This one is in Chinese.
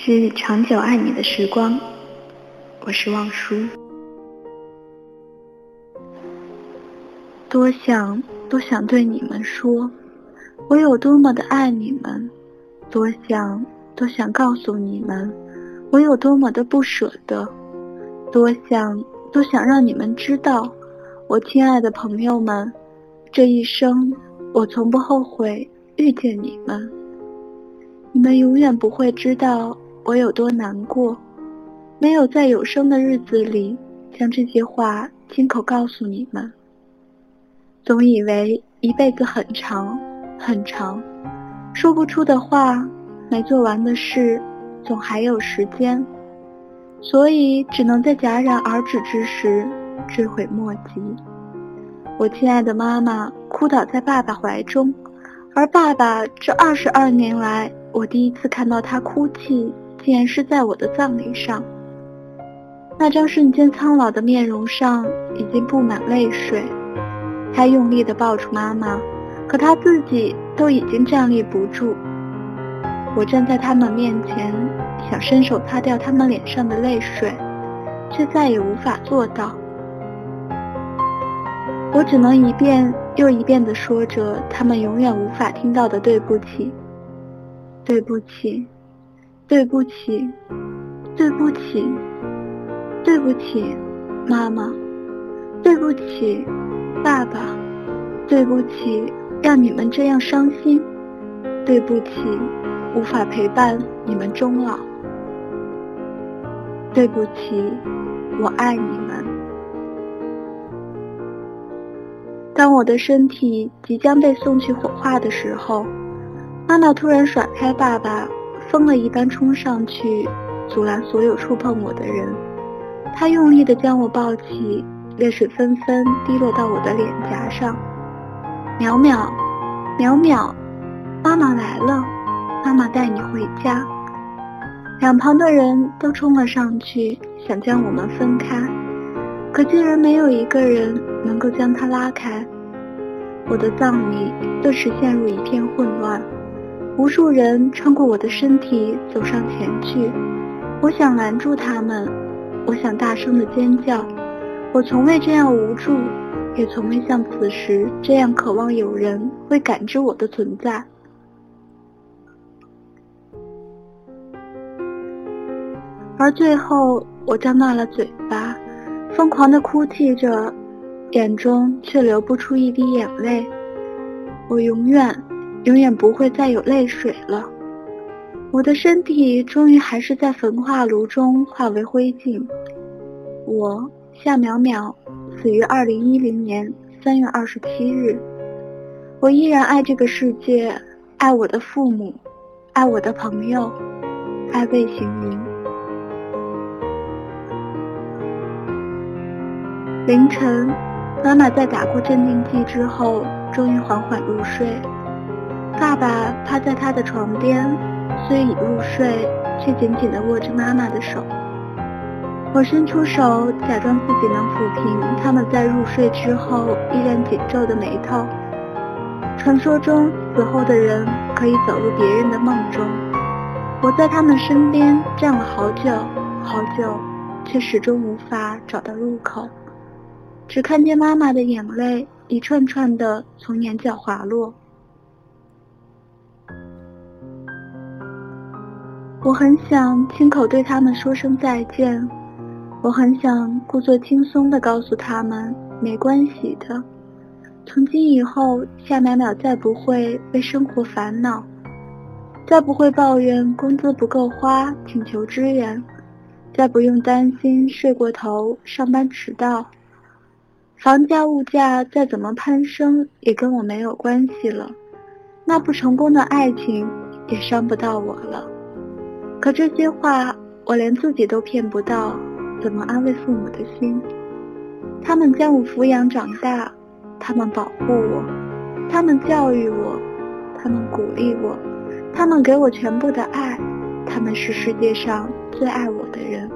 是长久爱你的时光，我是望舒。多想多想对你们说，我有多么的爱你们；多想多想告诉你们，我有多么的不舍得；多想多想让你们知道，我亲爱的朋友们，这一生我从不后悔遇见你们。你们永远不会知道。我有多难过，没有在有生的日子里将这些话亲口告诉你们。总以为一辈子很长很长，说不出的话，没做完的事，总还有时间，所以只能在戛然而止之时追悔莫及。我亲爱的妈妈哭倒在爸爸怀中，而爸爸这二十二年来，我第一次看到他哭泣。竟然是在我的葬礼上，那张瞬间苍老的面容上已经布满泪水。他用力地抱住妈妈，可他自己都已经站立不住。我站在他们面前，想伸手擦掉他们脸上的泪水，却再也无法做到。我只能一遍又一遍地说着他们永远无法听到的“对不起，对不起”。对不起，对不起，对不起，妈妈，对不起，爸爸，对不起，让你们这样伤心，对不起，无法陪伴你们终老，对不起，我爱你们。当我的身体即将被送去火化的时候，妈妈突然甩开爸爸。疯了一般冲上去，阻拦所有触碰我的人。他用力地将我抱起，泪水纷纷滴落到我的脸颊上。淼淼，淼淼，妈妈来了，妈妈带你回家。两旁的人都冲了上去，想将我们分开，可竟然没有一个人能够将他拉开。我的葬礼顿时陷入一片混乱。无数人穿过我的身体走上前去，我想拦住他们，我想大声的尖叫，我从未这样无助，也从未像此时这样渴望有人会感知我的存在。而最后，我张大了嘴巴，疯狂的哭泣着，眼中却流不出一滴眼泪。我永远。永远不会再有泪水了。我的身体终于还是在焚化炉中化为灰烬。我夏淼淼死于二零一零年三月二十七日。我依然爱这个世界，爱我的父母，爱我的朋友，爱魏行云。凌晨，妈妈在打过镇定剂之后，终于缓缓入睡。爸爸趴在他的床边，虽已入睡，却紧紧地握着妈妈的手。我伸出手，假装自己能抚平他们在入睡之后依然紧皱的眉头。传说中，死后的人可以走入别人的梦中。我在他们身边站了好久好久，却始终无法找到入口，只看见妈妈的眼泪一串串的从眼角滑落。我很想亲口对他们说声再见，我很想故作轻松地告诉他们没关系的。从今以后，夏淼淼再不会为生活烦恼，再不会抱怨工资不够花请求支援，再不用担心睡过头上班迟到。房价物价再怎么攀升也跟我没有关系了，那不成功的爱情也伤不到我了。可这些话，我连自己都骗不到，怎么安慰父母的心？他们将我抚养长大，他们保护我，他们教育我，他们鼓励我，他们给我全部的爱，他们是世界上最爱我的人。